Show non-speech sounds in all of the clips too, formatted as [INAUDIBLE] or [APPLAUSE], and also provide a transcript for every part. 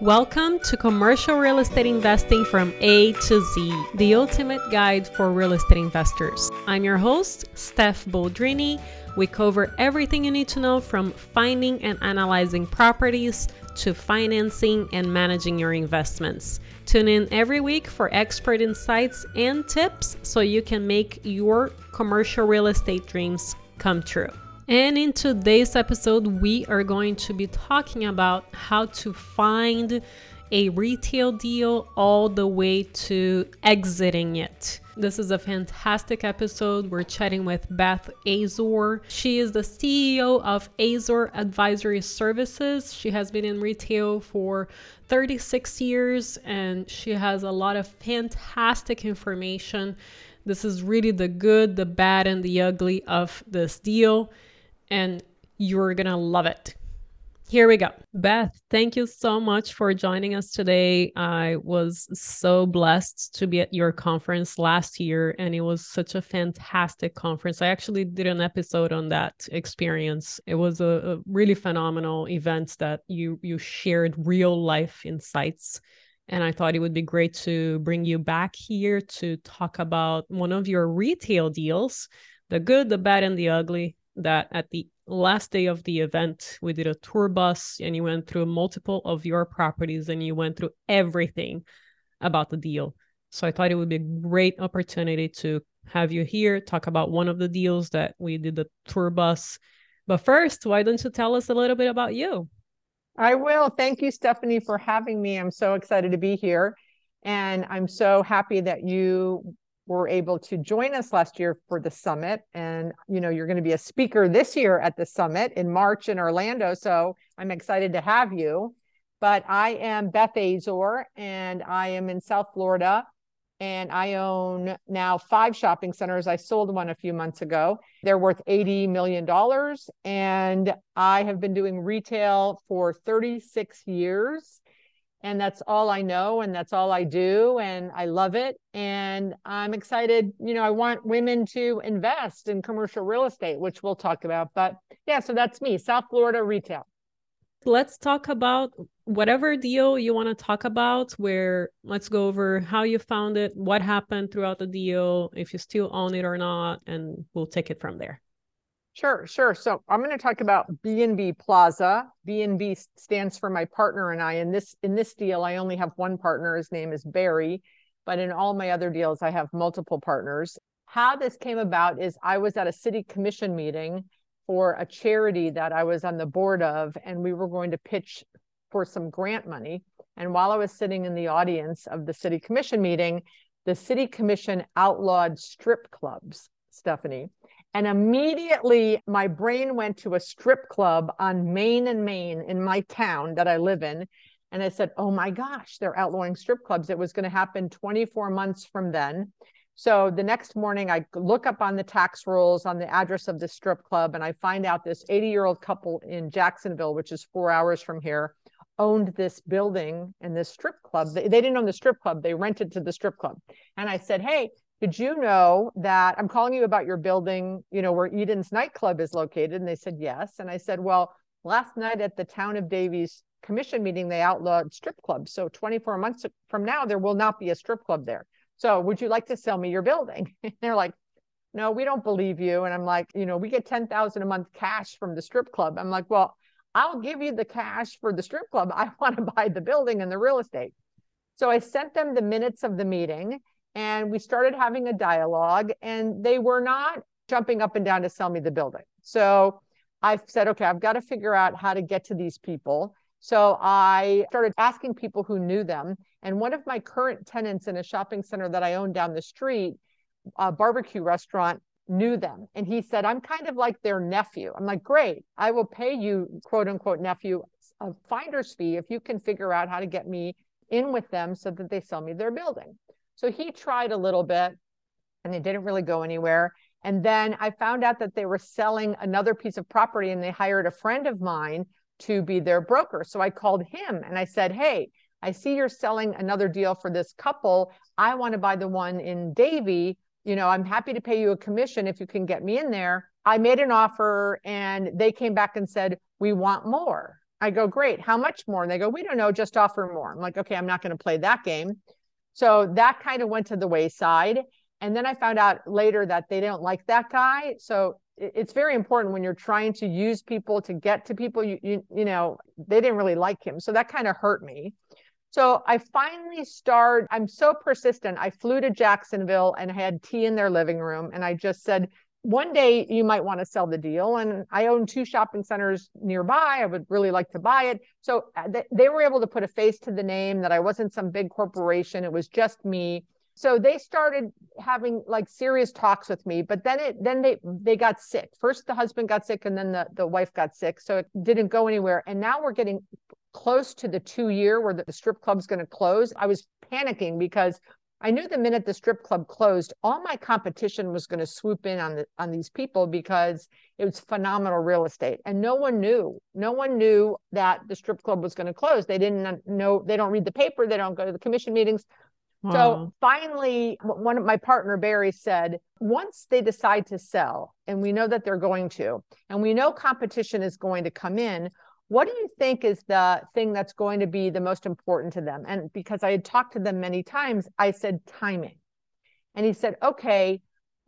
Welcome to Commercial Real Estate Investing from A to Z, the ultimate guide for real estate investors. I'm your host, Steph Boldrini. We cover everything you need to know from finding and analyzing properties to financing and managing your investments. Tune in every week for expert insights and tips so you can make your commercial real estate dreams come true. And in today's episode, we are going to be talking about how to find a retail deal all the way to exiting it. This is a fantastic episode. We're chatting with Beth Azor. She is the CEO of Azor Advisory Services. She has been in retail for 36 years and she has a lot of fantastic information. This is really the good, the bad, and the ugly of this deal and you're gonna love it. Here we go. Beth, thank you so much for joining us today. I was so blessed to be at your conference last year, and it was such a fantastic conference. I actually did an episode on that experience. It was a, a really phenomenal event that you you shared real life insights. And I thought it would be great to bring you back here to talk about one of your retail deals the good, the bad, and the ugly that at the last day of the event, we did a tour bus and you went through multiple of your properties and you went through everything about the deal. So I thought it would be a great opportunity to have you here talk about one of the deals that we did the tour bus. But first, why don't you tell us a little bit about you? I will. Thank you, Stephanie, for having me. I'm so excited to be here. And I'm so happy that you were able to join us last year for the summit. And you know you're going to be a speaker this year at the summit in march in orlando. So i'm excited to have you. But i am beth azor and i am in south florida. And i own now five shopping centers. I sold one a few months ago. They're worth 80 million dollars. And i have been doing retail for 36 years and that's all I know and that's all I do and I love it and I'm excited you know I want women to invest in commercial real estate which we'll talk about but yeah so that's me South Florida retail. Let's talk about whatever deal you want to talk about where let's go over how you found it what happened throughout the deal if you still own it or not and we'll take it from there Sure, sure. So I'm going to talk about B&B Plaza. B&B stands for my partner and I. In this in this deal, I only have one partner. His name is Barry, but in all my other deals, I have multiple partners. How this came about is I was at a city commission meeting for a charity that I was on the board of, and we were going to pitch for some grant money. And while I was sitting in the audience of the city commission meeting, the city commission outlawed strip clubs, Stephanie. And immediately my brain went to a strip club on Main and Main in my town that I live in. And I said, oh my gosh, they're outlawing strip clubs. It was going to happen 24 months from then. So the next morning, I look up on the tax rolls on the address of the strip club, and I find out this 80 year old couple in Jacksonville, which is four hours from here, owned this building and this strip club. They, they didn't own the strip club, they rented to the strip club. And I said, Hey, did you know that I'm calling you about your building, you know, where Eden's nightclub is located? And they said, yes. And I said, well, last night at the town of Davie's commission meeting, they outlawed strip clubs. So 24 months from now, there will not be a strip club there. So would you like to sell me your building? [LAUGHS] they're like, no, we don't believe you. And I'm like, you know, we get 10,000 a month cash from the strip club. I'm like, well, I'll give you the cash for the strip club. [LAUGHS] I want to buy the building and the real estate. So I sent them the minutes of the meeting and we started having a dialogue and they were not jumping up and down to sell me the building. So i said okay i've got to figure out how to get to these people. So i started asking people who knew them and one of my current tenants in a shopping center that i own down the street a barbecue restaurant knew them. And he said i'm kind of like their nephew. I'm like great. I will pay you quote unquote nephew a finder's fee if you can figure out how to get me in with them so that they sell me their building so he tried a little bit and it didn't really go anywhere. And then I found out that they were selling another piece of property and they hired a friend of mine to be their broker. So I called him and I said, Hey, I see you're selling another deal for this couple. I want to buy the one in Davie. You know, I'm happy to pay you a commission if you can get me in there. I made an offer and they came back and said, We want more. I go, great. How much more? And they go, we don't know, just offer more. I'm like, okay, I'm not going to play that game. So that kind of went to the wayside. And then I found out later that they don't like that guy. So it's very important when you're trying to use people to get to people, you, you, you know, they didn't really like him. So that kind of hurt me. So I finally started, I'm so persistent. I flew to Jacksonville and had tea in their living room. And I just said, one day you might want to sell the deal. And I own two shopping centers nearby. I would really like to buy it. So uh, they were able to put a face to the name that I wasn't some big corporation. It was just me. So they started having like serious talks with me, but then it then they they got sick. First the husband got sick and then the, the wife got sick. So it didn't go anywhere. And now we're getting close to the two year where the strip club's going to close. I was panicking because I knew the minute the strip club closed, all my competition was going to swoop in on the on these people because it was phenomenal real estate, and no one knew. No one knew that the strip club was going to close. They didn't know. They don't read the paper. They don't go to the commission meetings. Wow. So finally, one of my partner Barry said, once they decide to sell, and we know that they're going to, and we know competition is going to come in, what do you think is the thing that's going to be the most important to them? And because I had talked to them many times, I said timing. And he said, okay,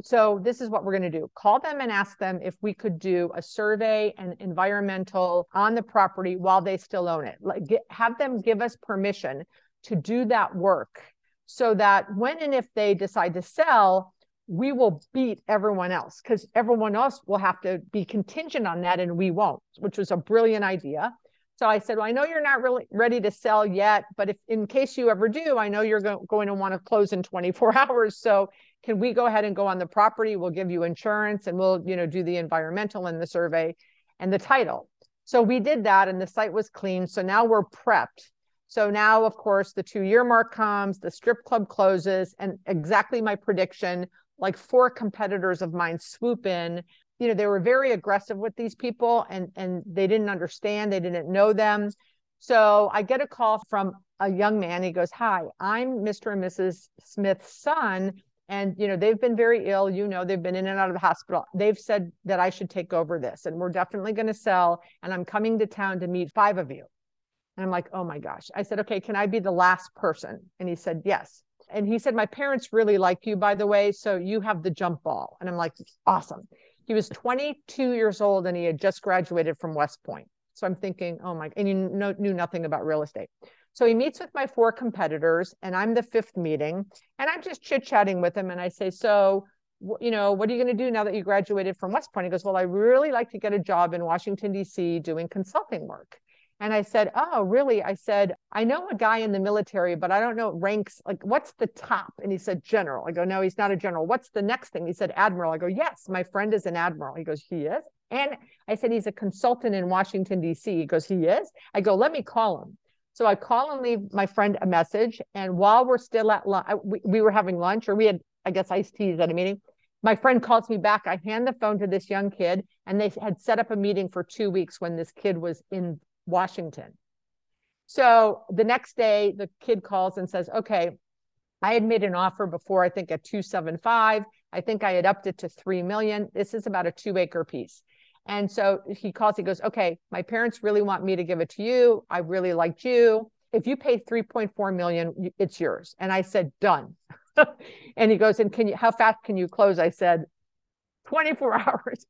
so this is what we're going to do call them and ask them if we could do a survey and environmental on the property while they still own it like get, have them give us permission to do that work so that when and if they decide to sell we will beat everyone else because everyone else will have to be contingent on that and we won't, which was a brilliant idea. So I said, Well, I know you're not really ready to sell yet, but if in case you ever do, I know you're go- going to want to close in 24 [LAUGHS] hours. So can we go ahead and go on the property? We'll give you insurance and we'll, you know, do the environmental and the survey and the title. So we did that and the site was clean. So now we're prepped. So now, of course, the two year mark comes, the strip club closes, and exactly my prediction like four competitors of mine swoop in. You know they were very aggressive with these people and and they didn't understand they didn't know them. So i get a call from a young man. He goes hi i'm mr and mrs smith's son and you know they've been very ill. You know they've been in and out of the hospital. They've said that i should take over this and we're definitely going to sell and i'm coming to town to meet five of you. And i'm like oh my gosh. I said okay can i be the last person? And he said yes and he said, My parents really like you, by the way. So you have the jump ball. And I'm like, Awesome. He was 22 years old and he had just graduated from West Point. So I'm thinking, Oh my, and you know, knew nothing about real estate. So he meets with my four competitors and I'm the fifth meeting and I'm just chit chatting with him. And I say, So, you know, what are you going to do now that you graduated from West Point? He goes, Well, I really like to get a job in Washington, D.C. doing consulting work. And I said, Oh, really? I said, I know a guy in the military, but I don't know ranks. Like, what's the top? And he said, General. I go, No, he's not a general. What's the next thing? He said, Admiral. I go, Yes, my friend is an admiral. He goes, He is. And I said, He's a consultant in Washington, D.C. He goes, He is. I go, Let me call him. So I call and leave my friend a message. And while we're still at lunch, we, we were having lunch, or we had, I guess, iced teas at a meeting. My friend calls me back. I hand the phone to this young kid, and they had set up a meeting for two weeks when this kid was in Washington. So the next day, the kid calls and says, Okay, I had made an offer before, I think at 275. I think I had upped it to 3 million. This is about a two acre piece. And so he calls, he goes, Okay, my parents really want me to give it to you. I really liked you. If you pay 3.4 million, it's yours. And I said, Done. [LAUGHS] and he goes, And can you, how fast can you close? I said, 24 [LAUGHS] hours.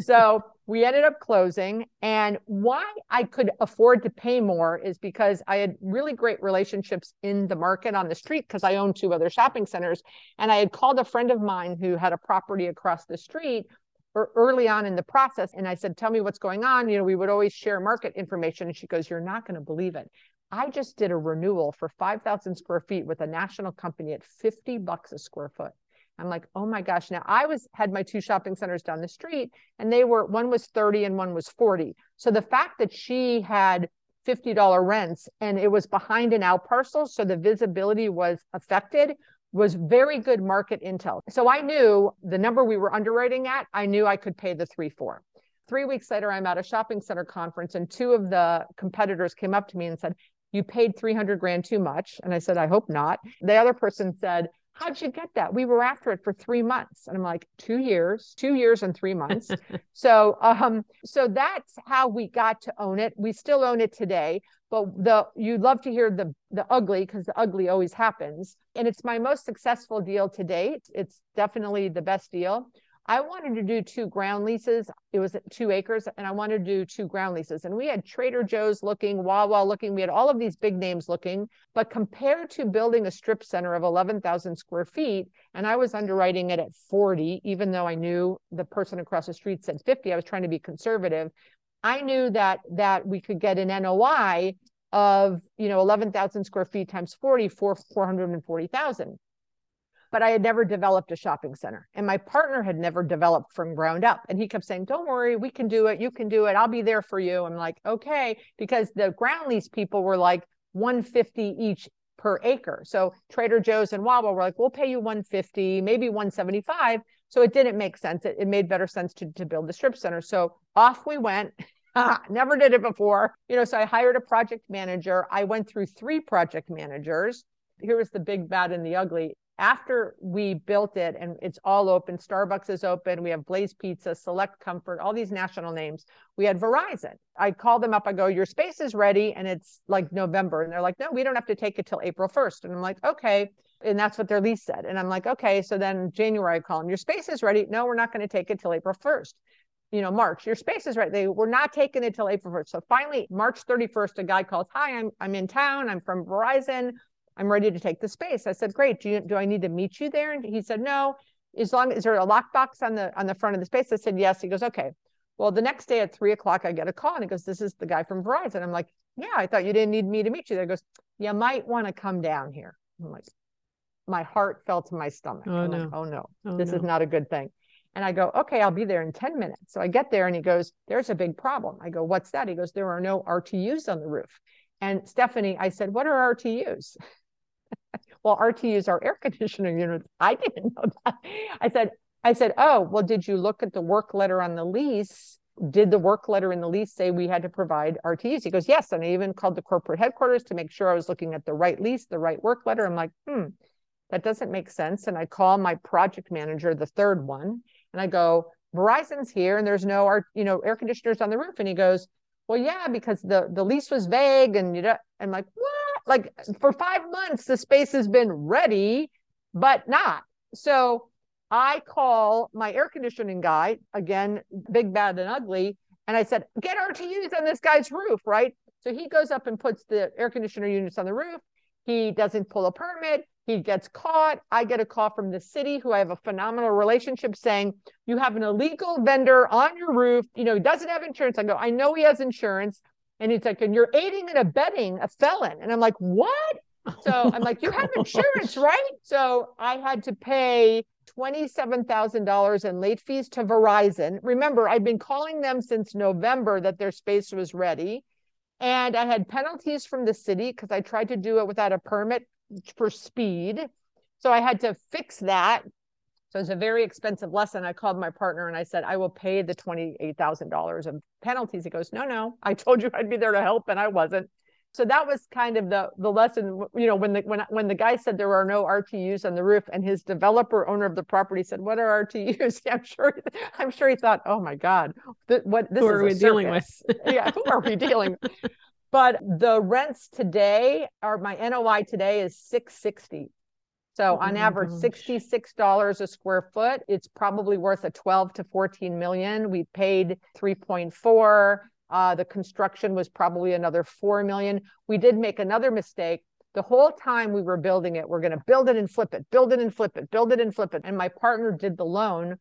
So we ended up closing. And why I could afford to pay more is because I had really great relationships in the market on the street because I own two other shopping centers. And I had called a friend of mine who had a property across the street early on in the process. And I said, Tell me what's going on. You know, we would always share market information. And she goes, You're not going to believe it. I just did a renewal for 5,000 square feet with a national company at 50 bucks a square foot. I'm like, oh my gosh. Now I was had my two shopping centers down the street and they were one was 30 and one was 40. So the fact that she had $50 rents and it was behind an out parcel, so the visibility was affected, was very good market intel. So I knew the number we were underwriting at, I knew I could pay the three four. Three weeks later, I'm at a shopping center conference, and two of the competitors came up to me and said, You paid 300 grand too much. And I said, I hope not. The other person said, how'd you get that? We were after it for three months. And I'm like, two years, two years and three months. [LAUGHS] so um, so that's how we got to own it. We still own it today. But the you'd love to hear the the ugly because the ugly always happens. And it's my most successful deal to date. It's definitely the best deal. I wanted to do two ground leases. It was two acres, and I wanted to do two ground leases. And we had Trader Joe's looking, Wawa looking. We had all of these big names looking. But compared to building a strip center of 11,000 square feet, and I was underwriting it at 40, even though I knew the person across the street said 50, I was trying to be conservative. I knew that that we could get an NOI of you know 11,000 square feet times 40 for 440,000 but I had never developed a shopping center. And my partner had never developed from ground up. And he kept saying, Don't worry, we can do it. You can do it. I'll be there for you. I'm like, Okay. Because the ground lease people were like 150 each per acre. So Trader Joe's and Wawa were like, We'll pay you 150, maybe 175. So it didn't make sense. It, it made better sense to, to build the strip center. So off we went. [LAUGHS] Never did it before. You know, so I hired a project manager. I went through three project managers. Here was the big, bad, and the ugly after we built it and it's all open, Starbucks is open, we have Blaze Pizza, Select Comfort, all these national names. We had Verizon. I call them up, I go, Your space is ready. And it's like November. And they're like, No, we don't have to take it till April 1st. And I'm like, Okay. And that's what their lease said. And I'm like, Okay. So then January, I call them, Your space is ready. No, we're not going to take it till April 1st you know, March, your space is right. They were not taking it till April 1st. So finally, March 31st, a guy calls, Hi, I'm I'm in town. I'm from Verizon. I'm ready to take the space. I said, great. Do you, do I need to meet you there? And he said, no. As long as there a lockbox on the on the front of the space. I said, yes. He goes, okay. Well, the next day at three o'clock, I get a call and he goes, this is the guy from Verizon. I'm like, yeah, I thought you didn't need me to meet you there. He goes, you might want to come down here. I'm like, my heart fell to my stomach. Oh, I'm no. Like, oh no, Oh, this no. is not a good thing. And I go, okay, I'll be there in 10 minutes. So I get there and he goes, there's a big problem. I go, what's that? He goes, there are no RTUs on the roof. And Stephanie, I said, what are RTUs? [LAUGHS] well, RTUs are air [LAUGHS] conditioning units. I didn't know that. I said, I said, oh, well, did you look at the work letter on the lease? Did the work letter in the lease say we had to provide RTUs? He goes, yes. And I even called the corporate headquarters to make sure I was looking at the right lease, the right work letter. I'm like, hmm, that doesn't make sense. And I call my project manager, the third one, and I go, Verizon's here and there's no art, you know, air conditioners on the roof. And he goes, Well, yeah, because the the lease was vague. And you know, I'm like, what? Like for five months, the space has been ready, but not. So I call my air conditioning guy, again, big, bad, and ugly. And I said, get RTUs on this guy's roof, right? So he goes up and puts the air conditioner units on the roof. He doesn't pull a permit. He gets caught. I get a call from the city, who I have a phenomenal relationship, saying, You have an illegal vendor on your roof. You know, he doesn't have insurance. I go, I know he has insurance. And he's like, And you're aiding and abetting a felon. And I'm like, What? So [LAUGHS] oh I'm like, You have insurance, right? So I had to pay $27,000 in late fees to Verizon. Remember, I'd been calling them since November that their space was ready. And I had penalties from the city because I tried to do it without a permit for speed. So I had to fix that. So it's a very expensive lesson. I called my partner and I said, I will pay the $28,000 of penalties. He goes, No, no, I told you I'd be there to help and I wasn't. So that was kind of the the lesson, you know, when the when when the guy said there are no RTUs on the roof, and his developer owner of the property said, "What are RTUs?" [LAUGHS] I'm sure, I'm sure he thought, "Oh my God, th- what this Who is are we dealing with? [LAUGHS] yeah, who are we dealing? with? But the rents today, or my NOI today is six sixty. So Oh on average, gosh. sixty-six dollars a square foot. It's probably worth a twelve to fourteen million. We paid three point four. Uh, the construction was probably another four million. We did make another mistake. The whole time we were building it, we're going to build it and flip it, build it and flip it, build it and flip it. And my partner did the loan.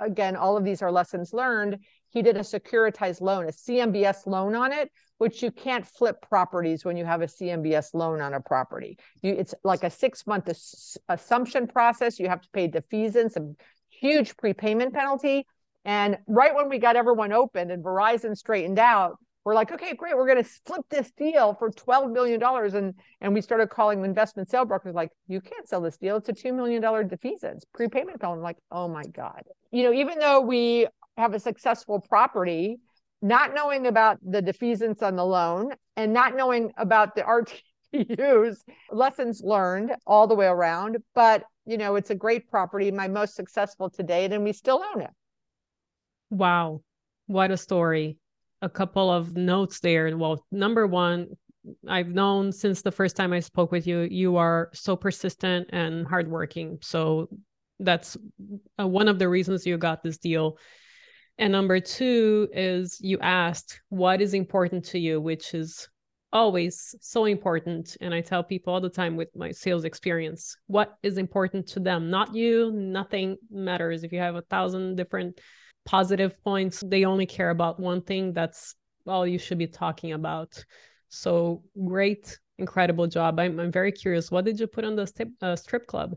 Again, all of these are lessons learned. He did a securitized loan, a CMBS loan on it, which you can't flip properties when you have a CMBS loan on a property. You, it's like a six month ass- assumption process. You have to pay the fees defeasance, a huge prepayment penalty. And right when we got everyone open and Verizon straightened out, we're like, okay, great, we're going to flip this deal for $12 million. And, and we started calling investment sale brokers like, you can't sell this deal. It's a $2 million defeasance prepayment penalty. I'm like, oh my God. You know, even though we have a successful property, not knowing about the defeasance on the loan and not knowing about the [LAUGHS] RTUs, lessons learned all the way around. But you know, it's a great property, my most successful to date, and we still own it. Wow. What a story. A couple of notes there. Well, number one, I've known since the first time I spoke with you, you are so persistent and hardworking. So that's uh, one of the reasons you got this deal. And number two is you asked what is important to you, which is always so important. And I tell people all the time with my sales experience what is important to them, not you. Nothing matters. If you have a thousand different positive points, they only care about one thing. That's all you should be talking about. So great, incredible job. I'm, I'm very curious. What did you put on the strip, uh, strip club?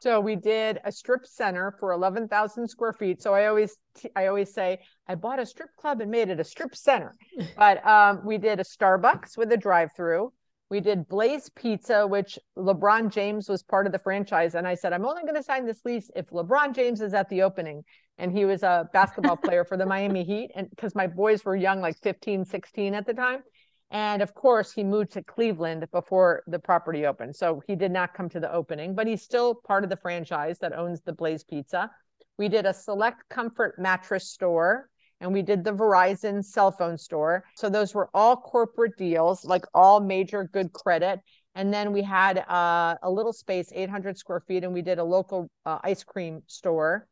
So we did a strip center for 11,000 square feet. So I always, I always say I bought a strip club and made it a strip center. [LAUGHS] but um, we did a Starbucks with a drive-through. We did Blaze Pizza, which LeBron James was part of the franchise. And I said, I'm only going to sign this lease if LeBron James is at the opening. And he was a basketball [LAUGHS] player for the Miami Heat. And because my boys were young, like 15, 16 at the time. And of course, he moved to Cleveland before the property opened. So he did not come to the opening, but he's still part of the franchise that owns the Blaze Pizza. We did a select comfort mattress store and we did the Verizon cell phone store. So those were all corporate deals, like all major good credit. And then we had uh, a little space, 800 square feet, and we did a local uh, ice cream store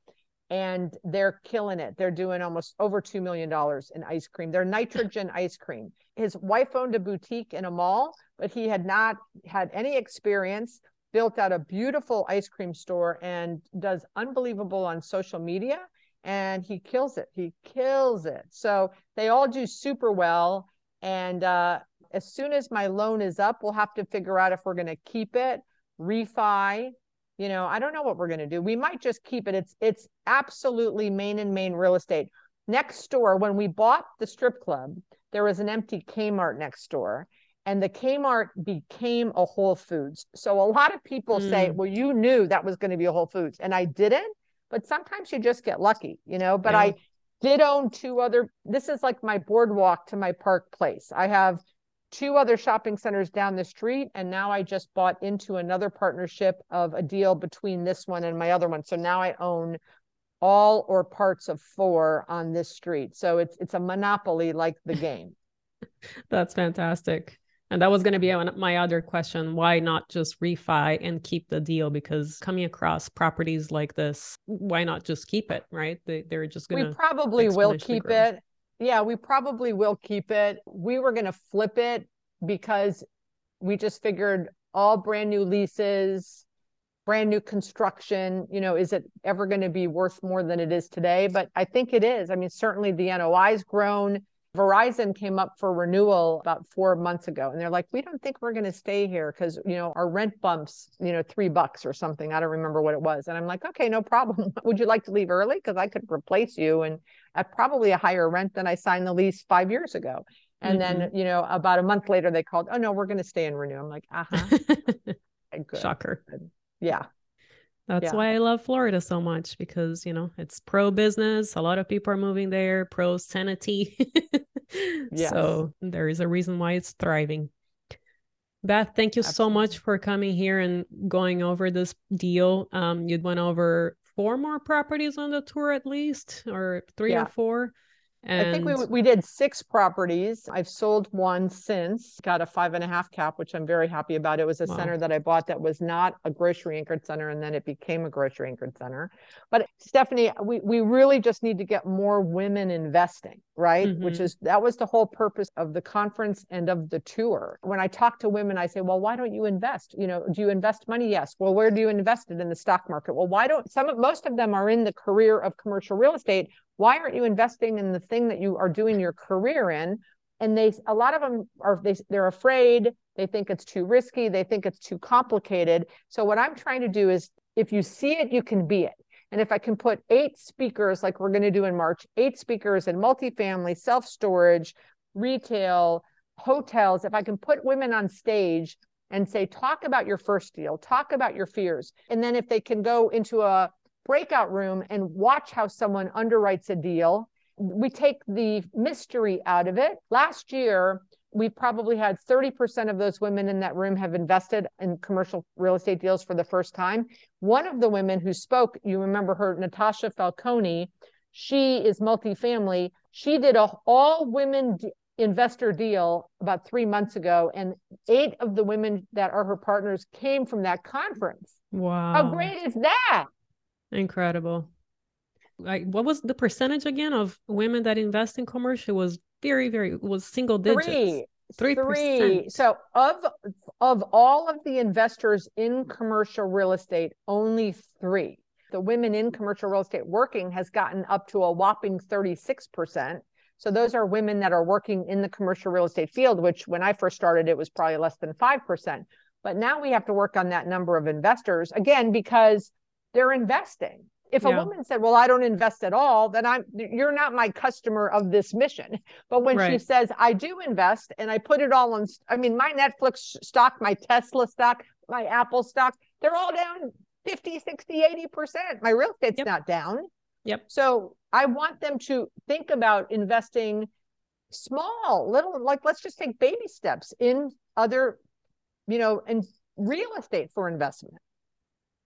and they're killing it. They're doing almost over $2 million in ice cream. They're nitrogen ice cream. His wife owned a boutique in a mall, but he had not had any experience, built out a beautiful ice cream store and does unbelievable on social media. And he kills it. He kills it. So they all do super well. And uh, as soon as my loan is up, we'll have to figure out if we're going to keep it, refi, you know i don't know what we're going to do we might just keep it it's it's absolutely main and main real estate next door when we bought the strip club there was an empty kmart next door and the kmart became a whole foods so a lot of people mm. say well you knew that was going to be a whole foods and i didn't but sometimes you just get lucky you know but yeah. i did own two other this is like my boardwalk to my park place i have two other shopping centers down the street. And now I just bought into another partnership of a deal between this one and my other one. So now I own all or parts of four on this street. So it's it's a monopoly like the [LAUGHS] game. That's fantastic. And that was going to be my other question. Why not just refi and keep the deal? Because coming across properties like this, why not just keep it, right? They, they're just going to. We probably will keep grow. it. Yeah, we probably will keep it. We were going to flip it because we just figured all brand new leases, brand new construction, you know, is it ever going to be worth more than it is today? But I think it is. I mean, certainly the NOI's grown. Verizon came up for renewal about four months ago, and they're like, "We don't think we're going to stay here because you know our rent bumps, you know, three bucks or something. I don't remember what it was." And I'm like, "Okay, no problem. [LAUGHS] Would you like to leave early? Because I could replace you and at probably a higher rent than I signed the lease five years ago." And mm-hmm. then you know about a month later they called, "Oh no, we're going to stay and renew." I'm like, [LAUGHS] "Uh huh." Shocker. Yeah. That's yeah. why I love Florida so much because, you know, it's pro business. A lot of people are moving there, pro sanity. [LAUGHS] yes. So there is a reason why it's thriving. Beth, thank you Absolutely. so much for coming here and going over this deal. Um, you'd went over four more properties on the tour at least, or three yeah. or four. And... I think we we did six properties. I've sold one since, got a five and a half cap, which I'm very happy about. It was a wow. center that I bought that was not a grocery anchored center, and then it became a grocery anchored center. But Stephanie, we we really just need to get more women investing, right? Mm-hmm. Which is that was the whole purpose of the conference and of the tour. When I talk to women, I say, well, why don't you invest? You know, do you invest money? Yes. Well, where do you invest it in the stock market? Well, why don't some of most of them are in the career of commercial real estate why aren't you investing in the thing that you are doing your career in? And they a lot of them are they, they're afraid. They think it's too risky. They think it's too complicated. So what i'm trying to do is if you see it you can be it. And if i can put eight speakers like we're going to do in march eight speakers in multifamily self-storage retail hotels if i can put women on stage and say talk about your first deal. Talk about your fears. And then if they can go into a breakout room and watch how someone underwrites a deal. We take the mystery out of it. Last year, we've probably had 30% of those women in that room have invested in commercial real estate deals for the first time. One of the women who spoke, you remember her, Natasha Falcone, she is multifamily. She did a all women investor deal about three months ago, and eight of the women that are her partners came from that conference. Wow. How great is that? Incredible. Like what was the percentage again of women that invest in commercial it was very, very was single digits. Three. Three. Three. So of of all of the investors in commercial real estate, only three. The women in commercial real estate working has gotten up to a whopping 36%. So those are women that are working in the commercial real estate field, which when I first started, it was probably less than 5%. But now we have to work on that number of investors again, because they're investing. If yeah. a woman said, "Well, I don't invest at all," then I'm you're not my customer of this mission. [LAUGHS] But when right. she says, "I do invest and I put it all on," I mean, my Netflix stock, my Tesla stock, my Apple stock, they're all down 50, 60, 80%. My real estate's yep. not down. Yep. So I want them to think about investing small, little, like let's just take baby steps in other, you know, in real estate for investment.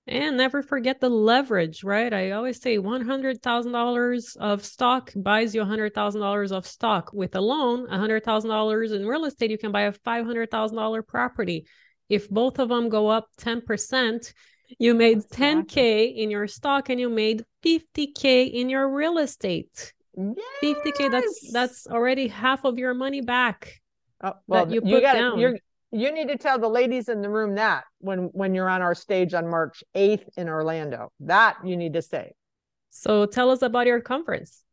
And never forget the leverage, right? I always say $100,000 of stock buys you $100,000 of stock. With a loan, $100,000 in real estate, you can buy a $500,000 property. If both of them go up 10%, you made exactly. 10K in your stock and you made 50K in your real estate. Yes. 50K, that's that's already half of your money back. Oh, well, you, you got down. You're, you need to tell the ladies in the room that when when you're on our stage on March 8th in Orlando. That you need to say. So tell us about your conference.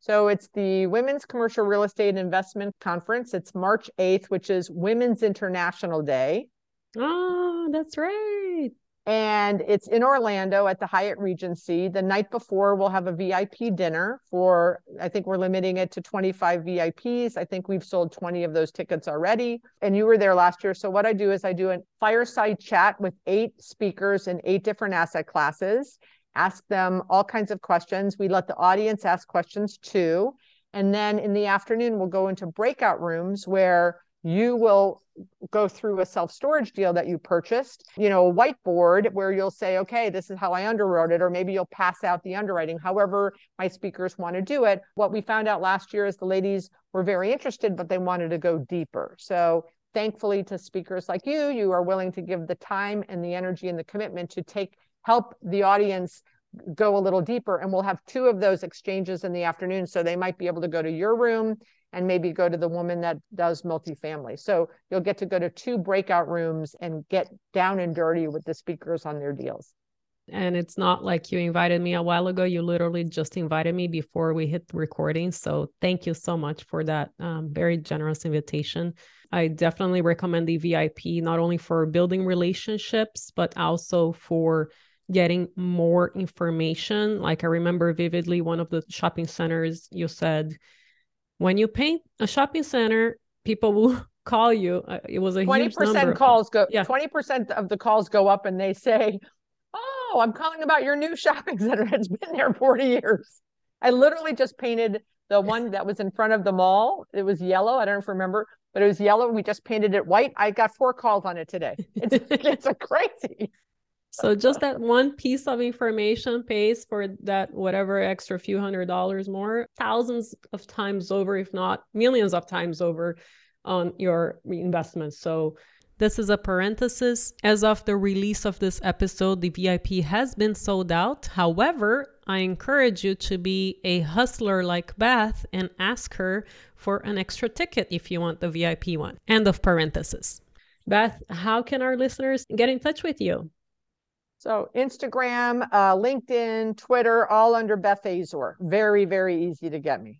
So it's the Women's Commercial Real Estate Investment Conference. It's March 8th, which is Women's International Day. Oh, that's right and it's in Orlando at the Hyatt Regency. The night before, we'll have a VIP dinner for, I think we're limiting it to 25 VIPs. I think we've sold 20 of those tickets already. And you were there last year. So, what I do is I do a fireside chat with eight speakers in eight different asset classes, ask them all kinds of questions. We let the audience ask questions too. And then in the afternoon, we'll go into breakout rooms where you will go through a self-storage deal that you purchased, you know, a whiteboard where you'll say, okay, this is how I underwrote it, or maybe you'll pass out the underwriting, however my speakers want to do it. What we found out last year is the ladies were very interested, but they wanted to go deeper. So thankfully to speakers like you, you are willing to give the time and the energy and the commitment to take help the audience go a little deeper and we'll have two of those exchanges in the afternoon so they might be able to go to your room and maybe go to the woman that does multifamily. So you'll get to go to two breakout rooms and get down and dirty with the speakers on their deals. And it's not like you invited me a while ago. You literally just invited me before we hit the recording. So thank you so much for that um, very generous invitation. I definitely recommend the VIP, not only for building relationships, but also for getting more information. Like I remember vividly one of the shopping centers you said, when you paint a shopping center, people will [LAUGHS] call you. Uh, it was a 20% calls go yeah. 20% of the calls go up and they say, "Oh, I'm calling about your new [LAUGHS] shopping center. It's been there 40 years." I literally just painted the [LAUGHS] one that was in front of the mall. It was yellow. I don't know if you remember, but it was yellow. We just painted it white. I got four calls on it today. It's, it's a crazy. So just that one piece of information pays for that whatever extra few hundred dollars more, thousands of times over, if not millions of times over on your investment. So this is a parenthesis. As of the release of this episode, the VIP has been sold out. However, I encourage you to be a hustler like Beth and ask her for an extra ticket if you want the VIP one. End of parenthesis. Beth, how can our listeners get in touch with you? So Instagram, uh, LinkedIn, Twitter, all under Beth Azor. Very, very easy to get me.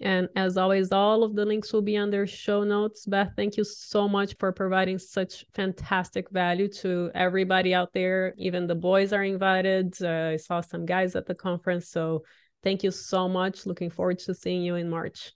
And as always, all of the links will be under show notes. Beth, thank you so much for providing such fantastic value to everybody out there. Even the boys are invited. Uh, I saw some guys at the conference. So thank you so much. Looking forward to seeing you in March.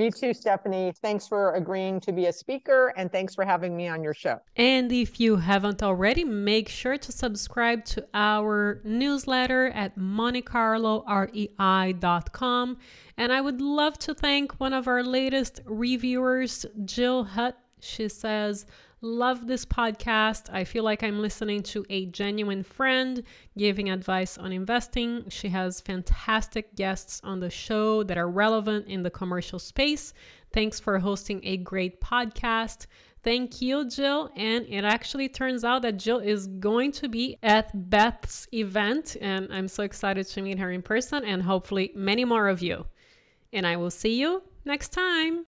Me too, Stephanie. Thanks for agreeing to be a speaker and thanks for having me on your show. And if you haven't already, make sure to subscribe to our newsletter at montecarlorei.com. And I would love to thank one of our latest reviewers, Jill Hutt. She says, Love this podcast. I feel like I'm listening to a genuine friend giving advice on investing. She has fantastic guests on the show that are relevant in the commercial space. Thanks for hosting a great podcast. Thank you, Jill. And it actually turns out that Jill is going to be at Beth's event, and I'm so excited to meet her in person and hopefully many more of you. And I will see you next time.